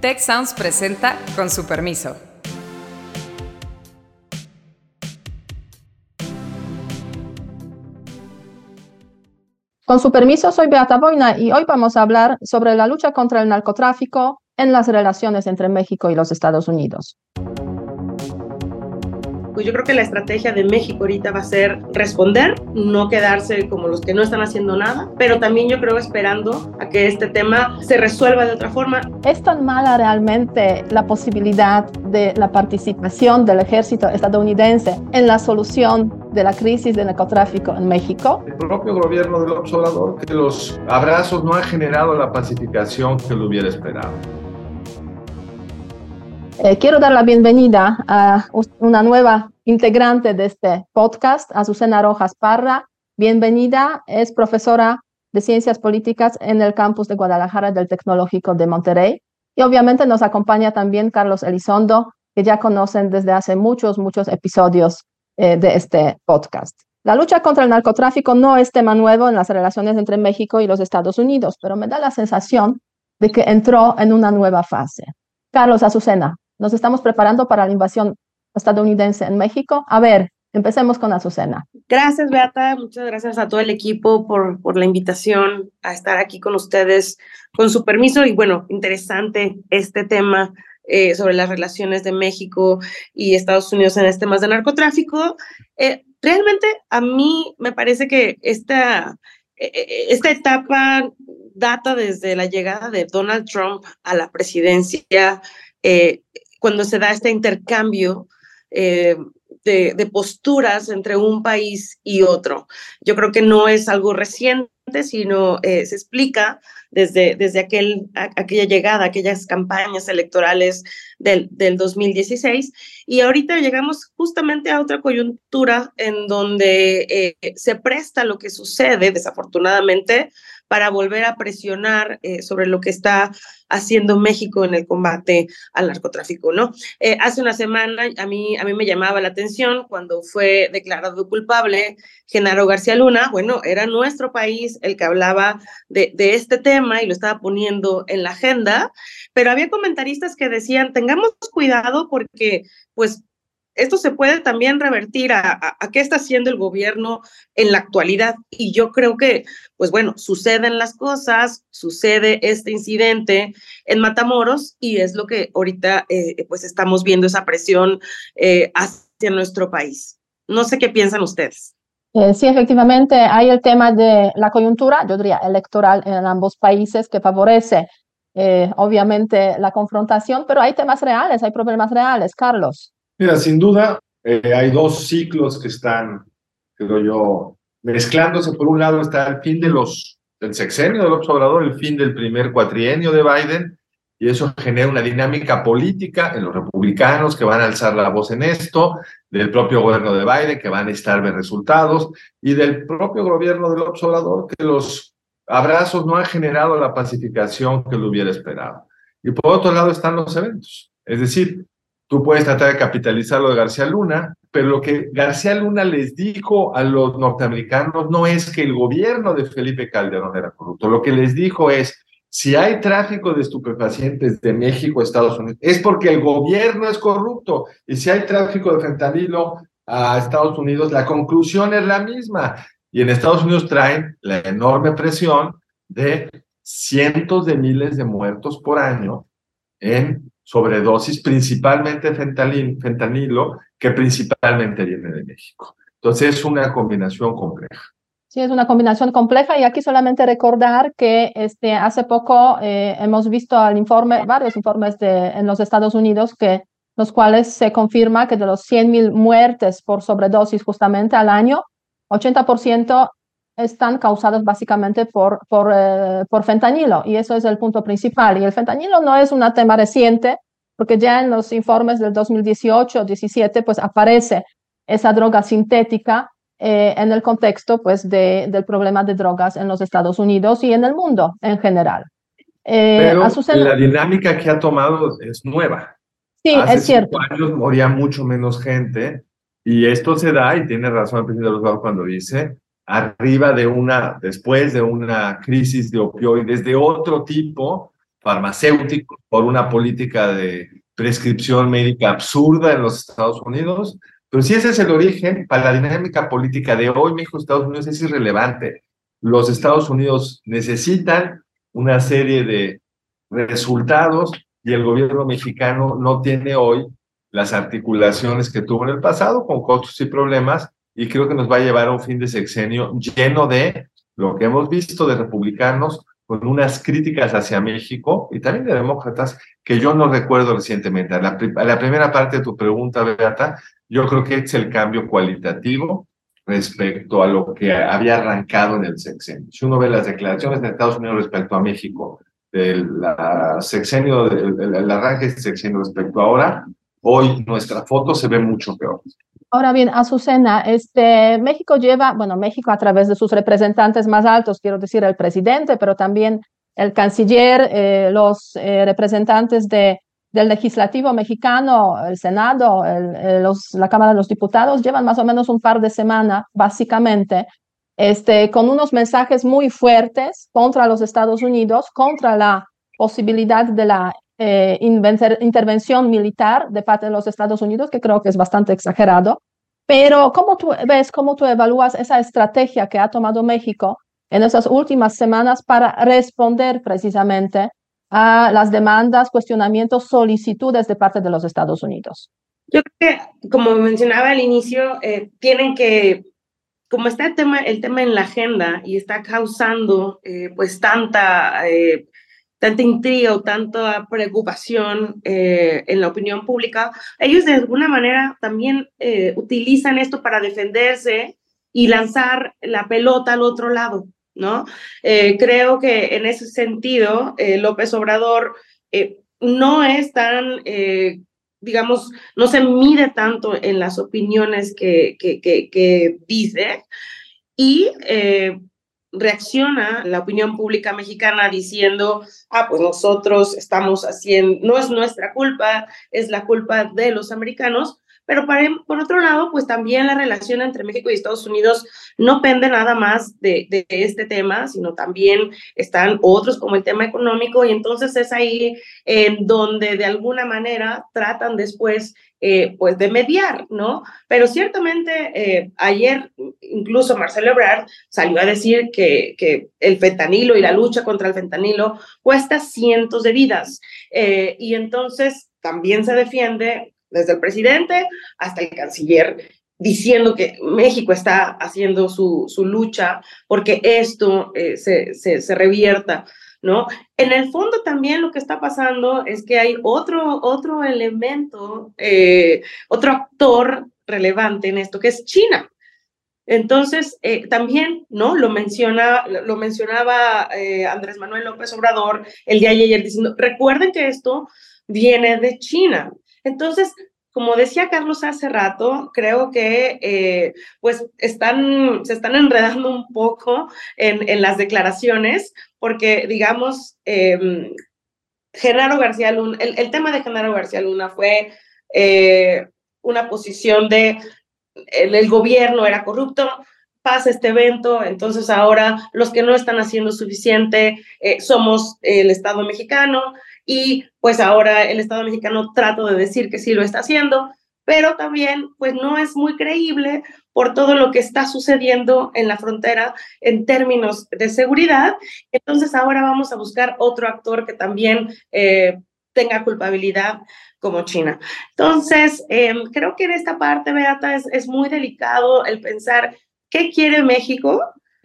Tech Sounds presenta con su permiso. Con su permiso, soy Beata Boina y hoy vamos a hablar sobre la lucha contra el narcotráfico en las relaciones entre México y los Estados Unidos pues yo creo que la estrategia de México ahorita va a ser responder, no quedarse como los que no están haciendo nada, pero también yo creo esperando a que este tema se resuelva de otra forma. ¿Es tan mala realmente la posibilidad de la participación del ejército estadounidense en la solución de la crisis de narcotráfico en México? El propio gobierno del observador que los abrazos no han generado la pacificación que lo hubiera esperado. Eh, quiero dar la bienvenida a una nueva integrante de este podcast, Azucena Rojas Parra. Bienvenida, es profesora de Ciencias Políticas en el campus de Guadalajara del Tecnológico de Monterrey. Y obviamente nos acompaña también Carlos Elizondo, que ya conocen desde hace muchos, muchos episodios eh, de este podcast. La lucha contra el narcotráfico no es tema nuevo en las relaciones entre México y los Estados Unidos, pero me da la sensación de que entró en una nueva fase. Carlos Azucena, nos estamos preparando para la invasión estadounidense en México. A ver, empecemos con Azucena. Gracias, Beata. Muchas gracias a todo el equipo por, por la invitación a estar aquí con ustedes. Con su permiso, y bueno, interesante este tema eh, sobre las relaciones de México y Estados Unidos en este temas de narcotráfico. Eh, realmente a mí me parece que esta, eh, esta etapa data desde la llegada de Donald Trump a la presidencia cuando se da este intercambio eh, de, posturas entre un país y otro. Yo creo que no es algo reciente, sino eh, se explica desde, desde aquel, aquella llegada, aquellas campañas electorales del, del 2016. Y ahorita llegamos justamente a otra coyuntura en donde eh, se presta lo que sucede, desafortunadamente, para volver a presionar eh, sobre lo que está haciendo México en el combate al narcotráfico, ¿no? Eh, hace una semana a mí, a mí me llamaba la atención cuando fue declarado culpable Genaro García Luna, bueno, era nuestro país el que hablaba de, de este tema y lo estaba poniendo en la agenda, pero había comentaristas que decían, tengamos cuidado porque pues esto se puede también revertir a, qué está haciendo el gobierno en la actualidad. Y yo creo que, pues bueno, suceden las cosas, sucede este incidente en Matamoros y es lo que ahorita eh, pues estamos viendo esa presión eh, hacia nuestro país. No sé qué piensan ustedes. Eh, sí, efectivamente, hay el tema de la coyuntura, yo diría, electoral en ambos países que favorece obviamente la confrontación, pero hay temas reales, hay problemas reales. Carlos. Mira, sin duda, eh, hay dos ciclos que están, creo yo, mezclándose. Por un lado está el fin de los, del sexenio del observador, el fin del primer cuatrienio de Biden, y eso genera una dinámica política en los republicanos que van a alzar la voz en esto, del propio gobierno de Biden que van a estar de resultados, y del propio gobierno del observador que los abrazos no han generado la pacificación que lo hubiera esperado. Y por otro lado están los eventos. Es decir, Tú puedes tratar de capitalizar lo de García Luna, pero lo que García Luna les dijo a los norteamericanos no es que el gobierno de Felipe Calderón era corrupto. Lo que les dijo es, si hay tráfico de estupefacientes de México a Estados Unidos, es porque el gobierno es corrupto. Y si hay tráfico de fentanilo a Estados Unidos, la conclusión es la misma. Y en Estados Unidos traen la enorme presión de cientos de miles de muertos por año en sobredosis, principalmente fentanilo, que principalmente viene de México. Entonces es una combinación compleja. Sí, es una combinación compleja y aquí solamente recordar que este, hace poco eh, hemos visto el informe, varios informes de, en los Estados Unidos que los cuales se confirma que de los 100.000 muertes por sobredosis justamente al año, 80% están causadas básicamente por, por, eh, por fentanilo y eso es el punto principal. Y el fentanilo no es un tema reciente porque ya en los informes del 2018-17 pues aparece esa droga sintética eh, en el contexto pues de, del problema de drogas en los Estados Unidos y en el mundo en general. Eh, Pero la dinámica que ha tomado es nueva. Sí, es cierto. Hace años moría mucho menos gente y esto se da, y tiene razón el presidente de los cuando dice, arriba de una, después de una crisis de opioides de otro tipo, farmacéuticos, por una política de prescripción médica absurda en los Estados Unidos. Pero si ese es el origen, para la dinámica política de hoy, México-Estados Unidos es irrelevante. Los Estados Unidos necesitan una serie de resultados y el gobierno mexicano no tiene hoy las articulaciones que tuvo en el pasado con costos y problemas y creo que nos va a llevar a un fin de sexenio lleno de lo que hemos visto de republicanos con unas críticas hacia México y también de demócratas que yo no recuerdo recientemente. A la, la primera parte de tu pregunta, Beata, yo creo que es el cambio cualitativo respecto a lo que había arrancado en el sexenio. Si uno ve las declaraciones de Estados Unidos respecto a México, del sexenio, el arranque de sexenio respecto a ahora, hoy nuestra foto se ve mucho peor. Ahora bien, Azucena, este, México lleva, bueno, México a través de sus representantes más altos, quiero decir el presidente, pero también el canciller, eh, los eh, representantes de, del legislativo mexicano, el Senado, los, la Cámara de los Diputados, llevan más o menos un par de semanas, básicamente, este, con unos mensajes muy fuertes contra los Estados Unidos, contra la posibilidad de la eh, intervención militar de parte de los Estados Unidos, que creo que es bastante exagerado. Pero ¿cómo tú ves, cómo tú evalúas esa estrategia que ha tomado México en esas últimas semanas para responder precisamente a las demandas, cuestionamientos, solicitudes de parte de los Estados Unidos? Yo creo que, como mencionaba al inicio, eh, tienen que, como está el tema, el tema en la agenda y está causando eh, pues tanta tanta intriga o tanta preocupación eh, en la opinión pública, ellos de alguna manera también eh, utilizan esto para defenderse y lanzar la pelota al otro lado, ¿no? Eh, creo que en ese sentido, López Obrador no es tan, digamos, no se mide tanto en las opiniones que, que, que, que dice y reacciona la opinión pública mexicana diciendo, ah, pues nosotros estamos haciendo, no es nuestra culpa, es la culpa de los americanos, pero por otro lado, pues también la relación entre México y Estados Unidos no pende nada más de, de, este tema, sino también están otros como el tema económico y entonces es ahí en donde de alguna manera tratan después eh, pues de mediar, ¿no? Pero ciertamente eh, ayer incluso Marcelo Ebrard salió a decir que, que, el fentanilo y la lucha contra el fentanilo cuesta cientos de vidas. Eh, y entonces también se defiende desde el presidente hasta el canciller diciendo que México está haciendo su, su lucha porque esto se, se, se revierta ¿no? En el fondo también lo que está pasando es que hay otro, otro elemento, eh, otro actor relevante en esto, que es China. Entonces, eh, también, ¿no? Lo, menciona, lo mencionaba eh, Andrés Manuel López Obrador el día de ayer diciendo, recuerden que esto viene de China. Entonces, como decía Carlos hace rato, creo que pues están, se están enredando un poco en, las declaraciones, porque, digamos, eh, Genaro García Luna, el, tema de Genaro García Luna fue eh, una posición de el, gobierno era corrupto, pasa este evento, entonces ahora los que no están haciendo suficiente eh, somos el Estado mexicano y pues ahora el Estado mexicano trato de decir que sí lo está haciendo, pero también pues no es muy creíble por todo lo que está sucediendo en la frontera en términos de seguridad. Entonces ahora vamos a buscar otro actor que también eh, tenga culpabilidad como China. Entonces, em, creo que en esta parte, Beata, es, es muy delicado el pensar qué quiere México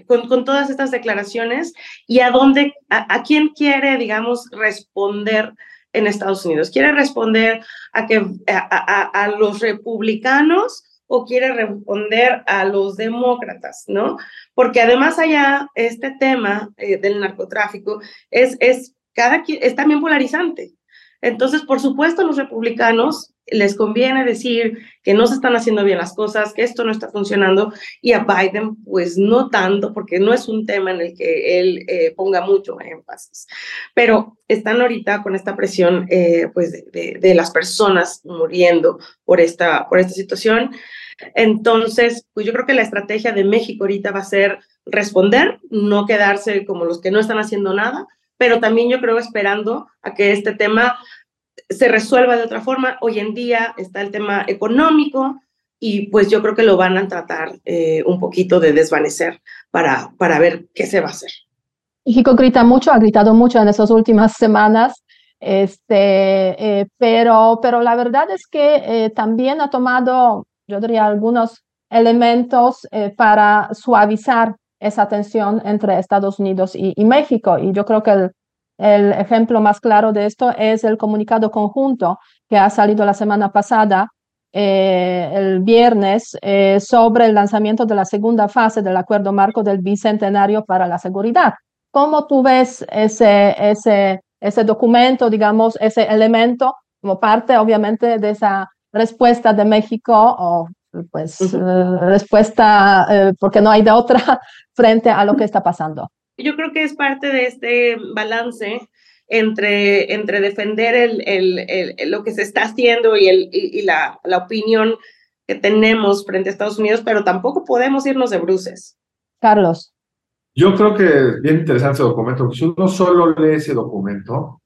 con, todas estas declaraciones y a dónde, a, a, quién quiere, digamos, responder en Estados Unidos. ¿Quiere responder a, que, a, los republicanos o quiere responder a los demócratas, ¿no? Porque además allá este tema eh, del narcotráfico es, es, cada, es también polarizante. Entonces, por supuesto, los republicanos les conviene decir que no se están haciendo bien las cosas, que esto no está funcionando, y a Biden, pues no tanto, porque no es un tema en el que él eh, ponga mucho énfasis. Pero están ahorita con esta presión, eh, pues, de, las personas muriendo por esta, por esta situación. Entonces, pues yo creo que la estrategia de México ahorita va a ser responder, no quedarse como los que no están haciendo nada, pero también yo creo esperando a que este tema se resuelva de otra forma. Hoy en día está el tema económico y pues yo creo que lo van a tratar eh, un poquito de desvanecer para, para ver qué se va a hacer. México grita mucho, ha gritado mucho en esas últimas semanas, este, eh, pero, pero la verdad es que eh, también ha tomado, yo diría, algunos elementos para suavizar esa tensión entre Estados Unidos y, y México. Y yo creo que el, el ejemplo más claro de esto es el comunicado conjunto que ha salido la semana pasada, eh, el viernes, eh, sobre el lanzamiento de la segunda fase del acuerdo marco del Bicentenario para la Seguridad. ¿Cómo tú ves ese, ese, ese documento, digamos, ese elemento como parte, obviamente, de esa respuesta de México o pues eh, respuesta, porque no hay de otra, frente a lo que está pasando? Yo creo que es parte de este balance entre, entre defender el, el, lo que se está haciendo y, el, y, la, la, opinión que tenemos frente a Estados Unidos, pero tampoco podemos irnos de bruces. Carlos. Yo creo que es bien interesante ese documento, si uno solo lee ese documento,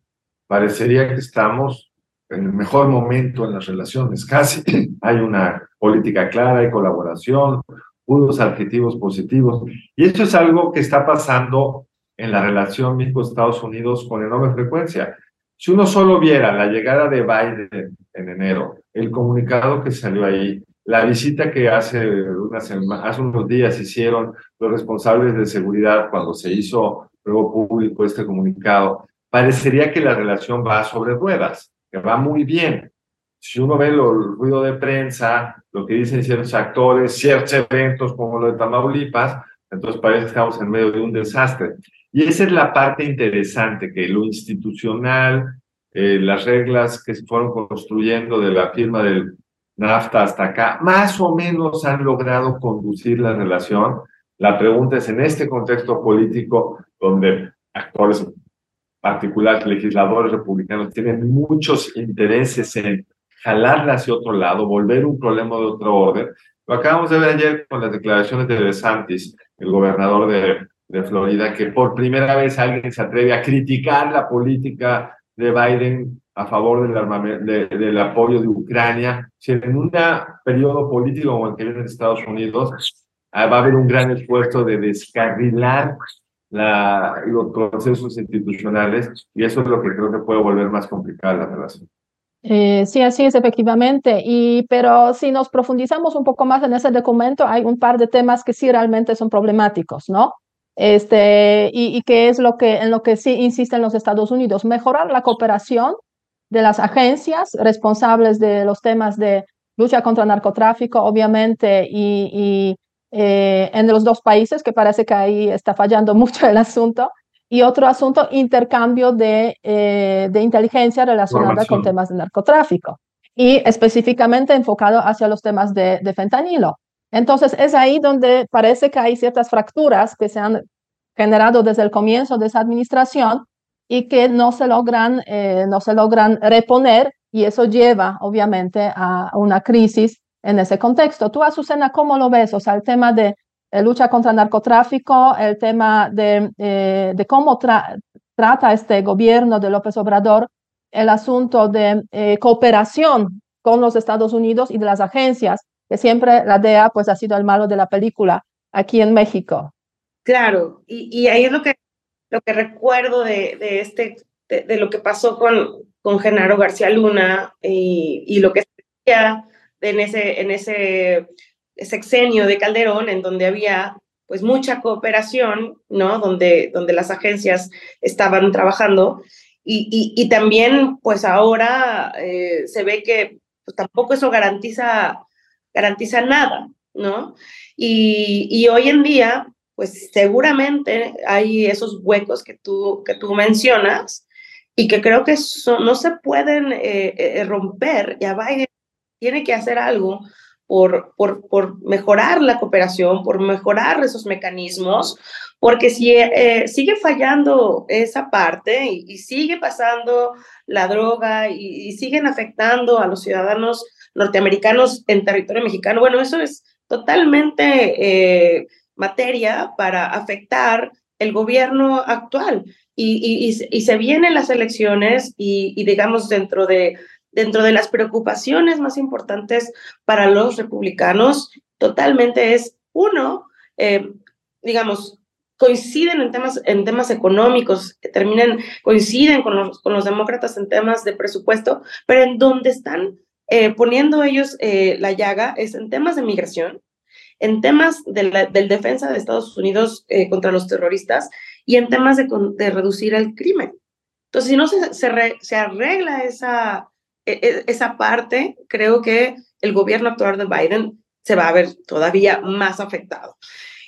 parecería que estamos en el mejor momento en las relaciones, casi hay una política clara, hay colaboración, puros adjetivos positivos. Y esto es algo que está pasando en la relación México-Estados Unidos con enorme frecuencia. Si uno solo viera la llegada de Biden en enero, el comunicado que salió ahí, la visita que hace, hace unos días hicieron los responsables de seguridad cuando se hizo luego público este comunicado, parecería que la relación va sobre ruedas, que va muy bien si uno ve el ruido de prensa, lo que dicen ciertos actores, ciertos eventos como lo de Tamaulipas, entonces parece que estamos en medio de un desastre. Y esa es la parte interesante, que lo institucional, eh, las reglas que se fueron construyendo de la firma del NAFTA hasta acá, más o menos han logrado conducir la relación. La pregunta es, en este contexto político, donde actores particulares, legisladores republicanos, tienen muchos intereses en jalarla hacia otro lado, volver un problema de otro orden. Lo acabamos de ver ayer con las declaraciones de DeSantis, el gobernador de, de Florida, que por primera vez alguien se atreve a criticar la política de Biden a favor del, del apoyo de Ucrania. Si en un periodo político como el que viene en Estados Unidos, ah, va a haber un gran esfuerzo de descarrilar la, los procesos institucionales y eso es lo que creo que puede volver más complicada la relación. Eh, sí, así es, efectivamente. Y, pero si nos profundizamos un poco más en ese documento, hay un par de temas que sí realmente son problemáticos, ¿no? Este, y, y que es lo que, en lo que sí insisten los Estados Unidos, mejorar la cooperación de las agencias responsables de los temas de lucha contra el narcotráfico, obviamente, y, y eh, en los dos países, que parece que ahí está fallando mucho el asunto, y otro asunto, intercambio de, eh, de inteligencia relacionada con temas de narcotráfico y específicamente enfocado hacia los temas de, de, fentanilo. Entonces, es ahí donde parece que hay ciertas fracturas que se han generado desde el comienzo de esa administración y que no se logran, eh, no se logran reponer y eso lleva, obviamente, a una crisis en ese contexto. Tú, Azucena, ¿cómo lo ves? O sea, el tema de lucha contra el narcotráfico, el tema de, eh, de cómo trata este gobierno de López Obrador el asunto de eh, cooperación con los Estados Unidos y de las agencias, que siempre la DEA pues ha sido el malo de la película aquí en México. Claro, y, y ahí es lo que, lo que recuerdo de, de este, de, lo que pasó con, con Genaro García Luna y, y lo que decía en ese, en ese sexenio de Calderón, en donde había pues mucha cooperación, ¿no? Donde, donde las agencias estaban trabajando. Y, y, también, pues ahora eh, se ve que pues, tampoco eso garantiza, garantiza nada, ¿no? Y, y, hoy en día, pues seguramente hay esos huecos que tú, que tú mencionas y que creo que no se pueden eh, eh, romper. Ya Biden tiene que hacer algo por, por, por, mejorar la cooperación, por mejorar esos mecanismos, porque si eh, sigue fallando esa parte y, sigue pasando la droga y, siguen afectando a los ciudadanos norteamericanos en territorio mexicano, bueno, eso es totalmente eh, materia para afectar el gobierno actual. y, y, se vienen las elecciones y, digamos dentro de, dentro de las preocupaciones más importantes para los republicanos, totalmente es uno, eh, digamos, coinciden en temas, en temas económicos, terminan, coinciden con los, con los demócratas en temas de presupuesto, pero en donde están eh, poniendo ellos eh, la llaga es en temas de migración, en temas de la del defensa de Estados Unidos contra los terroristas y en temas de, de reducir el crimen. Entonces, si no se, se, arregla esa, e, e, esa parte, creo que el gobierno actual de Biden se va a ver todavía más afectado.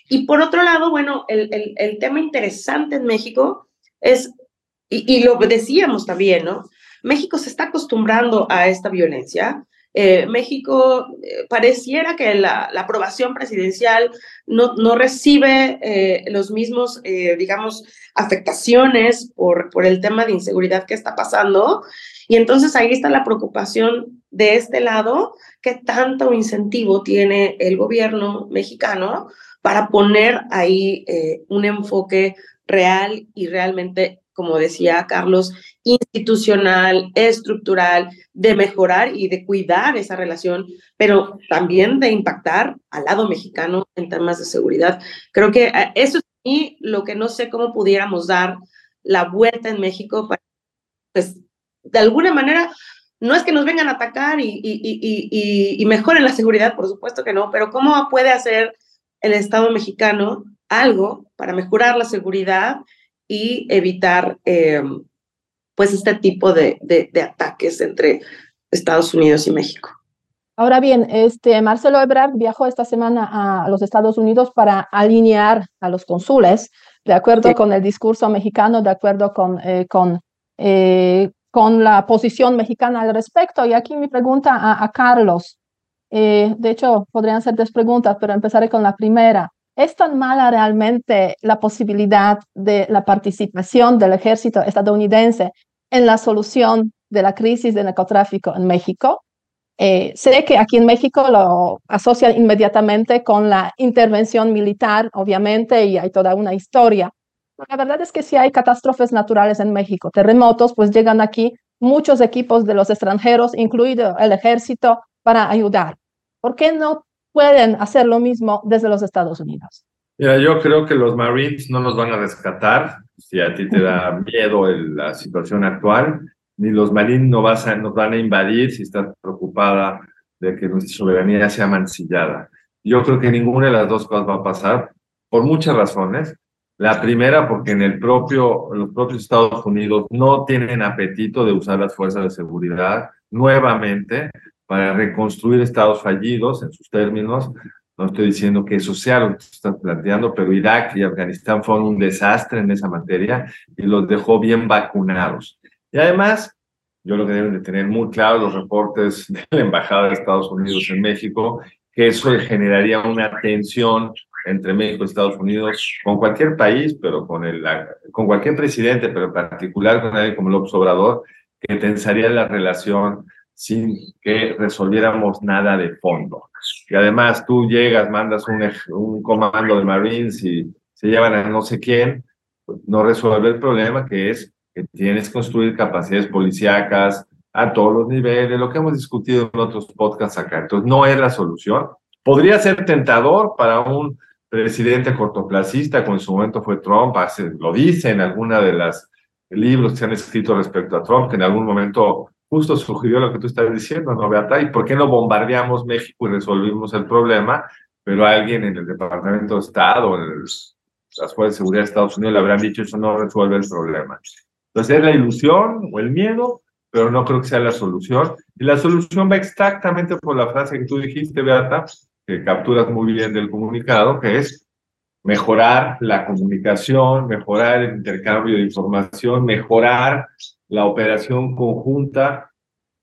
Y por otro lado, bueno, el, el, tema interesante en México es, y, y, lo decíamos también, ¿no? México se está acostumbrando a esta violencia. Eh, México eh, pareciera que la, la, aprobación presidencial no, no recibe eh, los mismos, digamos, afectaciones por, por el tema de inseguridad que está pasando. Y entonces ahí está la preocupación de este lado, qué tanto incentivo tiene el gobierno mexicano para poner ahí un enfoque real y realmente como decía Carlos, institucional, estructural, de mejorar y de cuidar esa relación, pero también de impactar al lado mexicano en temas de seguridad. Creo que eh, eso es lo que no sé cómo pudiéramos dar la vuelta en México para, pues, de alguna manera, no es que nos vengan a atacar y, y, y, y mejoren la seguridad, por supuesto que no, pero cómo puede hacer el Estado mexicano algo para mejorar la seguridad y evitar eh, pues este tipo de, de, ataques entre Estados Unidos y México. Ahora bien, este Marcelo Ebrard viajó esta semana a los Estados Unidos para alinear a los cónsules, de acuerdo con el discurso mexicano, de acuerdo con, eh, con, eh, con la posición mexicana al respecto. Y aquí mi pregunta a, a Carlos, de hecho podrían ser tres preguntas, pero empezaré con la primera. ¿Es tan mala realmente la posibilidad de la participación del ejército estadounidense en la solución de la crisis de narcotráfico en México? Eh, sé que aquí en México lo asocian inmediatamente con la intervención militar, obviamente, y hay toda una historia. La verdad es que si hay catástrofes naturales en México, terremotos, pues llegan aquí muchos equipos de los extranjeros, incluido el ejército, para ayudar. ¿Por qué no pueden hacer lo mismo desde los Estados Unidos. Mira, yo creo que los Marines no nos van a rescatar si a ti te da miedo la situación actual, ni los Marines no vas a, nos van a invadir si estás preocupada de que nuestra soberanía sea mancillada. Yo creo que ninguna de las dos cosas va a pasar por muchas razones. La primera, porque en el propio, los propios Estados Unidos no tienen apetito de usar las fuerzas de seguridad nuevamente para reconstruir estados fallidos en sus términos. No estoy diciendo que eso sea lo que estás planteando, pero Irak y Afganistán fueron un desastre en esa materia y los dejó bien vacunados. Y además, yo lo que deben de tener muy claro los reportes de la Embajada de Estados Unidos en México, que eso generaría una tensión entre México y Estados Unidos con cualquier país, pero con, el, con cualquier presidente, pero en particular con alguien como López Obrador, que tensaría la relación sin que resolviéramos nada de fondo. Y además tú llegas, mandas un, un comando de Marines y se llevan a no sé quién, pues no resuelve el problema que es que tienes que construir capacidades policíacas a todos los niveles, lo que hemos discutido en otros podcasts acá. Entonces no es la solución. Podría ser tentador para un presidente cortoplacista, como en su momento fue Trump, lo dice en alguna de las libros que se han escrito respecto a Trump, que en algún momento justo sugirió lo que tú estás diciendo, ¿no, Beata? ¿Y por qué no bombardeamos México y resolvimos el problema? Pero alguien en el Departamento de Estado, en las Fuerzas de Seguridad de Estados Unidos le habrán dicho eso no resuelve el problema. Entonces es la ilusión o el miedo, pero no creo que sea la solución. Y la solución va exactamente por la frase que tú dijiste, Beata, que capturas muy bien del comunicado, que es mejorar la comunicación, mejorar el intercambio de información, mejorar la operación conjunta,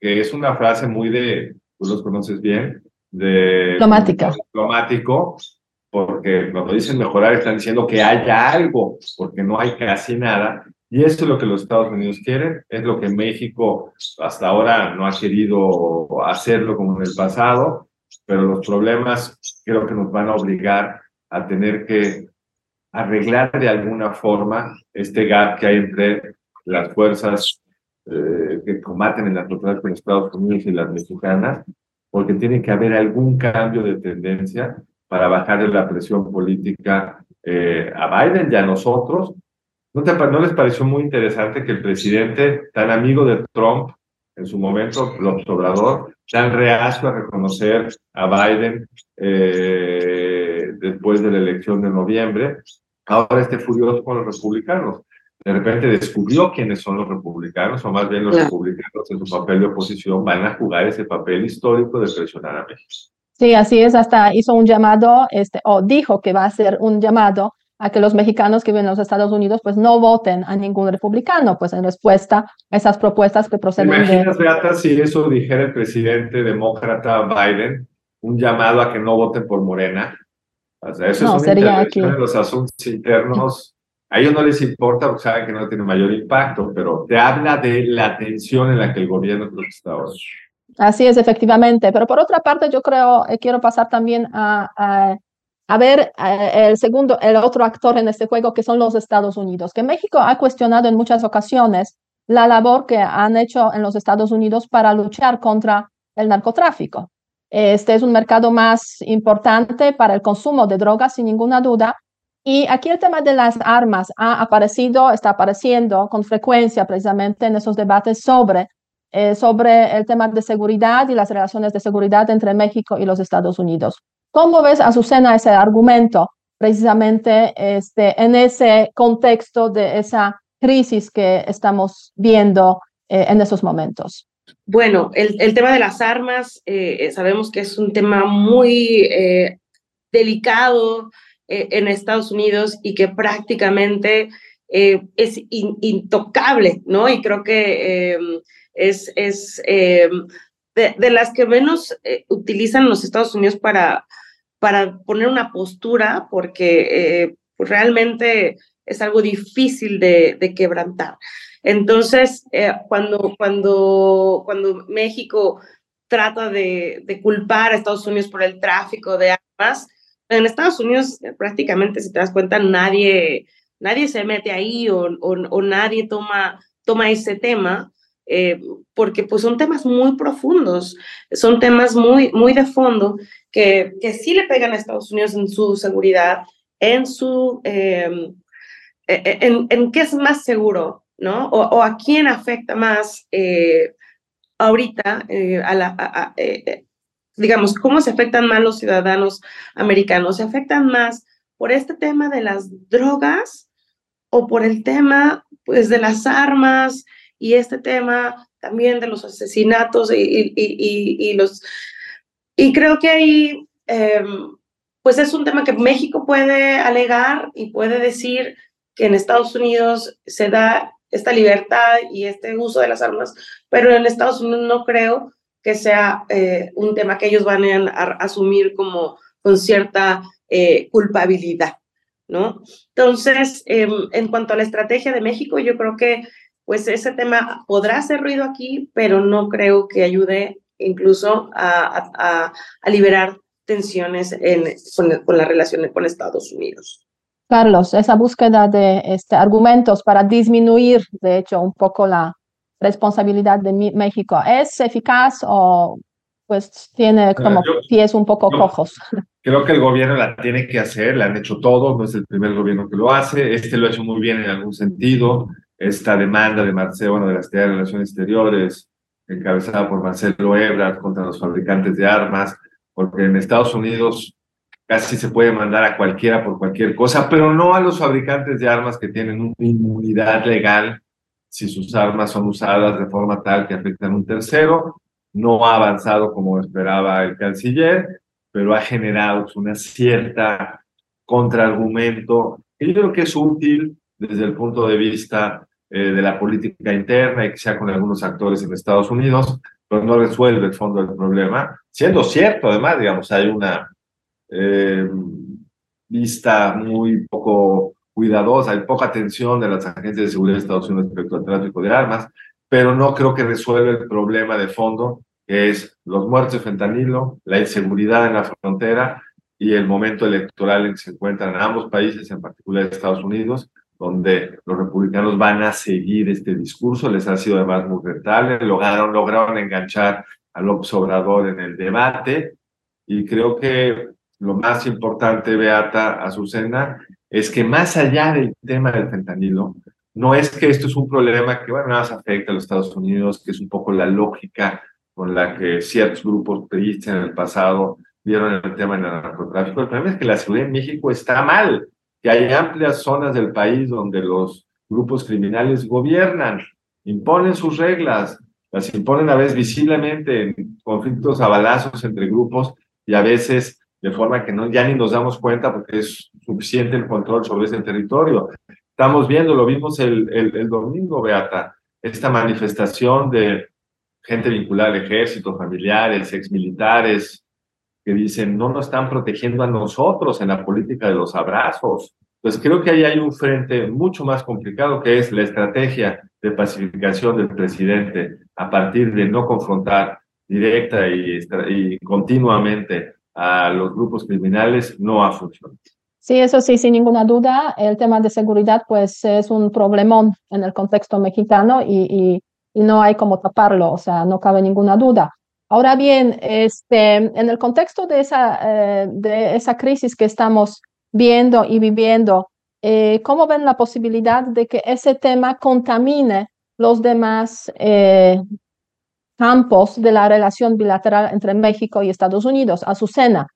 que es una frase muy de, tú los conoces bien, de... Diplomática. Diplomático, porque cuando dicen mejorar están diciendo que haya algo, porque no hay casi nada. Y esto es lo que los Estados Unidos quieren, es lo que México hasta ahora no ha querido hacerlo como en el pasado, pero los problemas creo que nos van a obligar a tener que arreglar de alguna forma este gap que hay entre las fuerzas eh, que combaten el narcotráfico en Estados Unidos y las mexicanas, porque tiene que haber algún cambio de tendencia para bajar la presión política eh, a Biden y a nosotros. ¿No, ¿No les pareció muy interesante que el presidente, tan amigo de Trump en su momento, López Obrador, tan reacio a reconocer a Biden eh, después de la elección de noviembre, ahora esté furioso con los republicanos? de repente descubrió quiénes son los republicanos, o más bien los republicanos en su papel de oposición van a jugar ese papel histórico de presionar a México. Sí, así es, hasta hizo un llamado, este, o dijo que va a hacer un llamado a que los mexicanos que viven en los Estados Unidos pues no voten a ningún republicano, pues en respuesta a esas propuestas que proceden ¿Imaginas, de... Beata, si eso dijera el presidente demócrata Biden, un llamado a que no voten por Morena? O sea, eso no, es sería aquí. de los asuntos internos. A ellos no les importa porque saben que no tiene mayor impacto, pero te habla de la tensión en la que el gobierno está ahora. Así es, efectivamente. Pero por otra parte, yo creo, eh, quiero pasar también a, a, a ver eh, el segundo, el otro actor en este juego, que son los Estados Unidos, que México ha cuestionado en muchas ocasiones la labor que han hecho en los Estados Unidos para luchar contra el narcotráfico. Este es un mercado más importante para el consumo de drogas, sin ninguna duda. Y aquí el tema de las armas ha aparecido, está apareciendo con frecuencia precisamente en esos debates sobre eh, sobre el tema de seguridad y las relaciones de seguridad entre México y los Estados Unidos. ¿Cómo ves, Azucena, ese argumento precisamente este, en ese contexto de esa crisis que estamos viendo eh, en esos momentos? Bueno, el, tema de las armas, eh, sabemos que es un tema muy eh, delicado eh, en Estados Unidos y que prácticamente es in, intocable, ¿no? Y creo que em, es, es eh, de, de, las que menos eh, utilizan los Estados Unidos para, para poner una postura, porque eh, pues realmente es algo difícil de, quebrantar. Entonces, eh, cuando, cuando, cuando México trata de, culpar a Estados Unidos por el tráfico de armas, en Estados Unidos prácticamente, si te das cuenta, nadie, nadie se mete ahí o, o, o nadie toma, toma ese tema eh, porque pues son temas muy profundos, son temas muy, muy de fondo que, que sí le pegan a Estados Unidos en su seguridad, en su, eh, en, en, qué es más seguro, ¿no? O, o a quién afecta más eh, ahorita eh, a la, a, a, eh, digamos, cómo se afectan más los ciudadanos americanos, se afectan más por este tema de las drogas o por el tema, pues, de las armas, y este tema también de los asesinatos y, y, y, los... Y creo que ahí, eh, pues es un tema que México puede alegar y puede decir que en Estados Unidos se da esta libertad y este uso de las armas, pero en Estados Unidos no creo que sea eh, un tema que ellos van a, asumir como con cierta eh, culpabilidad, ¿no? Entonces, eh, en cuanto a la estrategia de México, yo creo que pues ese tema podrá hacer ruido aquí, pero no creo que ayude incluso a, a, a liberar tensiones en, con, con las relaciones con Estados Unidos. Carlos, esa búsqueda de este, argumentos para disminuir, de hecho, un poco la responsabilidad de México, ¿es eficaz o pues tiene como yo, pies un poco yo, cojos? Creo que el gobierno la tiene que hacer, la han hecho todos, no es el primer gobierno que lo hace, este lo ha hecho muy bien en algún sentido, esta demanda de Marcelo, bueno, de la Secretaría de Relaciones Exteriores, encabezada por Marcelo Ebrard contra los fabricantes de armas, porque en Estados Unidos casi se puede mandar a cualquiera por cualquier cosa, pero no a los fabricantes de armas que tienen una inmunidad legal si sus armas son usadas de forma tal que afectan a un tercero. No ha avanzado como esperaba el canciller, pero ha generado una cierta contraargumento que yo creo que es útil desde el punto de vista eh, de la política interna y sea con algunos actores en Estados Unidos, pero no resuelve el fondo del problema, siendo cierto, además, digamos, hay una eh, vista muy poco cuidadosa, hay poca atención de las agencias de seguridad de Estados Unidos respecto al tráfico de armas, pero no creo que resuelva el problema de fondo, que es los muertos de fentanilo, la inseguridad en la frontera y el momento electoral en que se encuentran ambos países, en particular Estados Unidos, donde los republicanos van a seguir este discurso, les ha sido además muy rentable, lograron, lograron enganchar a López Obrador en el debate y creo que lo más importante, Beata Azucena, es que más allá del tema del fentanilo, no es que esto es un problema que, bueno, nada más afecta a los Estados Unidos, que es un poco la lógica con la que ciertos grupos periodistas en el pasado vieron el tema del narcotráfico. El problema es que la seguridad en México está mal, que hay amplias zonas del país donde los grupos criminales gobiernan, imponen sus reglas, las imponen a veces visiblemente en conflictos a balazos entre grupos y a veces de forma que no, ya ni nos damos cuenta porque es suficiente el control sobre ese territorio. Estamos viendo, lo vimos el, el, el domingo, Beata, esta manifestación de gente vinculada al ejército, familiares, exmilitares, que dicen, no nos están protegiendo a nosotros en la política de los abrazos. Pues creo que ahí hay un frente mucho más complicado que es la estrategia de pacificación del presidente a partir de no confrontar directa y, continuamente a los grupos criminales no ha funcionado. Sí, eso sí, sin ninguna duda, el tema de seguridad pues es un problemón en el contexto mexicano y no hay como taparlo, o sea, no cabe ninguna duda. Ahora bien, este, en el contexto de esa, eh, de esa crisis que estamos viendo y viviendo, eh, ¿cómo ven la posibilidad de que ese tema contamine los demás eh, campos de la relación bilateral entre México y Estados Unidos? Azucena,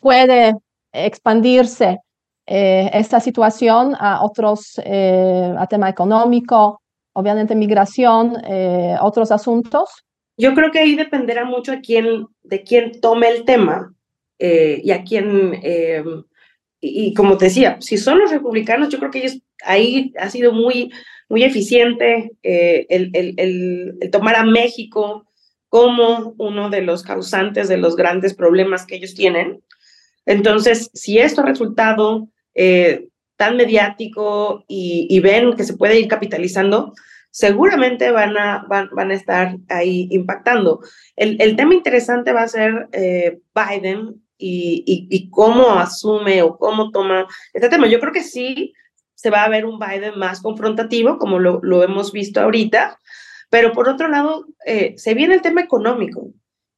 ¿puede expandirse esta situación a otros, a tema económico, obviamente migración, otros asuntos? Yo creo que ahí dependerá mucho a quién, de quién tome el tema eh, y a quién, eh, y, como te decía, si son los republicanos, yo creo que ellos, ahí ha sido muy, muy eficiente eh, el, el, el, tomar a México como uno de los causantes de los grandes problemas que ellos tienen. Entonces, si esto ha resultado tan mediático y, y ven que se puede ir capitalizando, seguramente van a, van, van a estar ahí impactando. El, el tema interesante va a ser eh, Biden y, y, cómo asume o cómo toma este tema. Yo creo que sí se va a ver un Biden más confrontativo, como lo, lo hemos visto ahorita, pero por otro lado, eh, se viene el tema económico.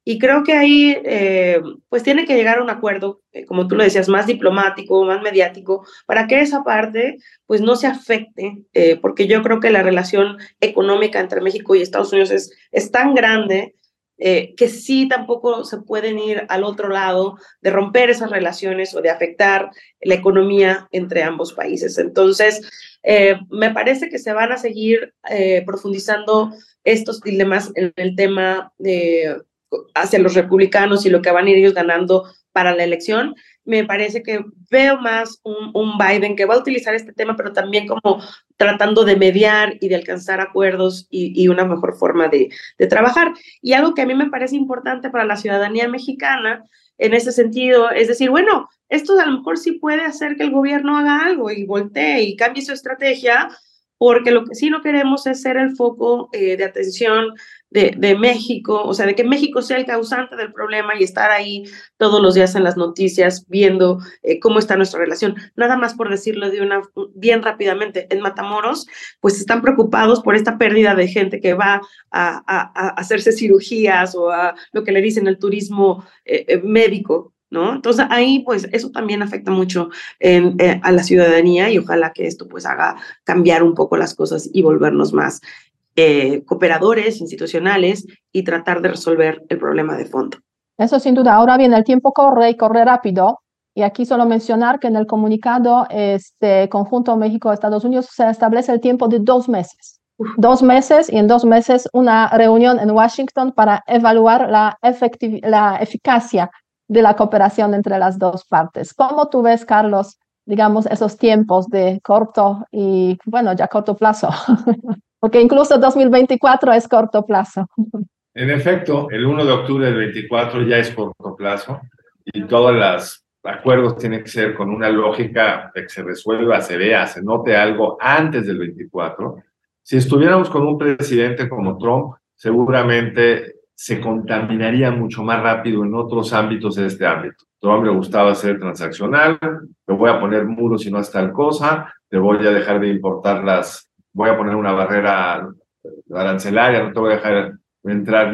Y creo que ahí, eh, pues tiene que llegar a un acuerdo, eh, como tú lo decías, más diplomático, más mediático, para que esa parte, pues no se afecte, eh, porque yo creo que la relación económica entre México y Estados Unidos es, es tan grande que sí tampoco se pueden ir al otro lado de romper esas relaciones o de afectar la economía entre ambos países. Entonces, me parece que se van a seguir profundizando estos dilemas en el tema de hacia los republicanos y lo que van a ir ellos ganando para la elección, me parece que veo más un, un, Biden que va a utilizar este tema, pero también como tratando de mediar y de alcanzar acuerdos y, y, una mejor forma de, de trabajar. Y algo que a mí me parece importante para la ciudadanía mexicana en ese sentido es decir, bueno, esto a lo mejor sí puede hacer que el gobierno haga algo y voltee y cambie su estrategia, porque lo que sí no queremos es ser el foco eh, de atención de, de, México, o sea, de que México sea el causante del problema y estar ahí todos los días en las noticias viendo eh, cómo está nuestra relación. Nada más por decirlo de una bien rápidamente, en Matamoros, pues están preocupados por esta pérdida de gente que va a, a, hacerse cirugías o a lo que le dicen el turismo eh, eh médico, ¿no? Entonces ahí pues eso también afecta mucho a la ciudadanía y ojalá que esto pues haga cambiar un poco las cosas y volvernos más eh, cooperadores institucionales y tratar de resolver el problema de fondo. Eso sin duda. Ahora bien, el tiempo corre y corre rápido. Y aquí solo mencionar que en el comunicado este conjunto México-Estados Unidos se establece el tiempo de dos meses. Uf. Dos meses y en dos meses una reunión en Washington para evaluar la, la eficacia de la cooperación entre las dos partes. ¿Cómo tú ves, Carlos, digamos, esos tiempos de corto y, bueno, ya corto plazo? porque incluso 2024 es corto plazo. En efecto, el 1 de octubre del 24 ya es corto plazo y todos los acuerdos tienen que ser con una lógica de que se resuelva, se vea, se note algo antes del 24. Si estuviéramos con un presidente como Trump, seguramente se contaminaría mucho más rápido en otros ámbitos de este ámbito. Hombre le gustaba ser transaccional, te voy a poner muros si no es tal cosa, te voy a dejar de importar las, voy a poner una barrera arancelaria, no te voy a dejar entrar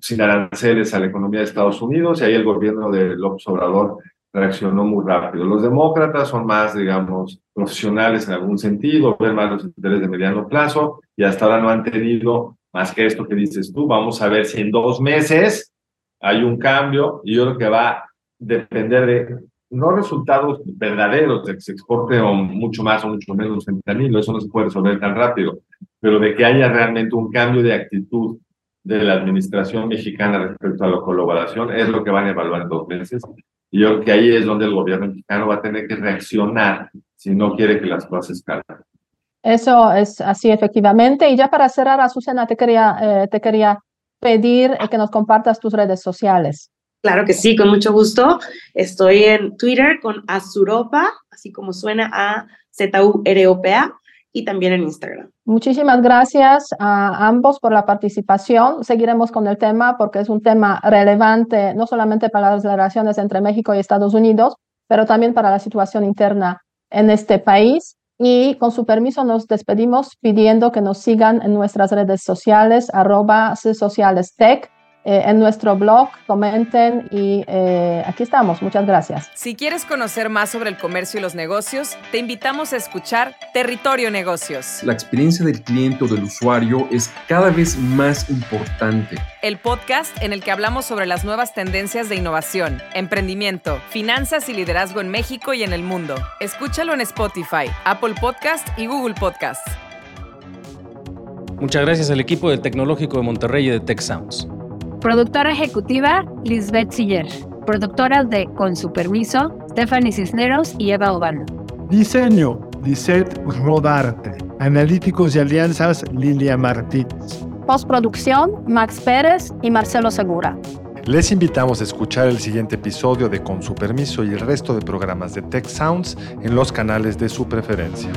sin aranceles a la economía de Estados Unidos y ahí el gobierno de López Obrador reaccionó muy rápido. Los demócratas son más, digamos, profesionales en algún sentido, ven más los intereses de mediano plazo y hasta ahora no han tenido más que esto que dices tú. Vamos a ver si en dos meses hay un cambio y yo creo que va a depender de no resultados verdaderos de que se exporte o mucho más o mucho menos fentanilo, eso no se puede resolver tan rápido, pero de que haya realmente un cambio de actitud de la administración mexicana respecto a la colaboración es lo que van a evaluar en dos meses. Y yo creo que ahí es donde el gobierno mexicano va a tener que reaccionar si no quiere que las cosas escalen. Eso es así, efectivamente. Y ya para cerrar, Azucena, te quería, eh, te quería pedir que nos compartas tus redes sociales. Claro que sí, con mucho gusto. Estoy en Twitter con Azuropa, así como suena a Z-U-R-O-P-A, y también en Instagram. Muchísimas gracias a ambos por la participación. Seguiremos con el tema porque es un tema relevante no solamente para las relaciones entre México y Estados Unidos, pero también para la situación interna en este país. Y con su permiso nos despedimos pidiendo que nos sigan en nuestras redes sociales, arroba socialestech eh, en nuestro blog, comenten y eh, aquí estamos. Muchas gracias. Si quieres conocer más sobre el comercio y los negocios, te invitamos a escuchar Territorio Negocios. La experiencia del cliente o del usuario es cada vez más importante. El podcast en el que hablamos sobre las nuevas tendencias de innovación, emprendimiento, finanzas y liderazgo en México y en el mundo. Escúchalo en Spotify, Apple Podcast y Google Podcast. Muchas gracias al equipo del Tecnológico de Monterrey y de Tech Sounds. Productora ejecutiva, Lisbeth Siller. Productoras de Con su permiso, Stephanie Cisneros y Eva Obano. Diseño, Lisette Rodarte. Analíticos y alianzas, Lilia Martínez. Postproducción, Max Pérez y Marcelo Segura. Les invitamos a escuchar el siguiente episodio de Con su permiso y el resto de programas de Tech Sounds en los canales de su preferencia.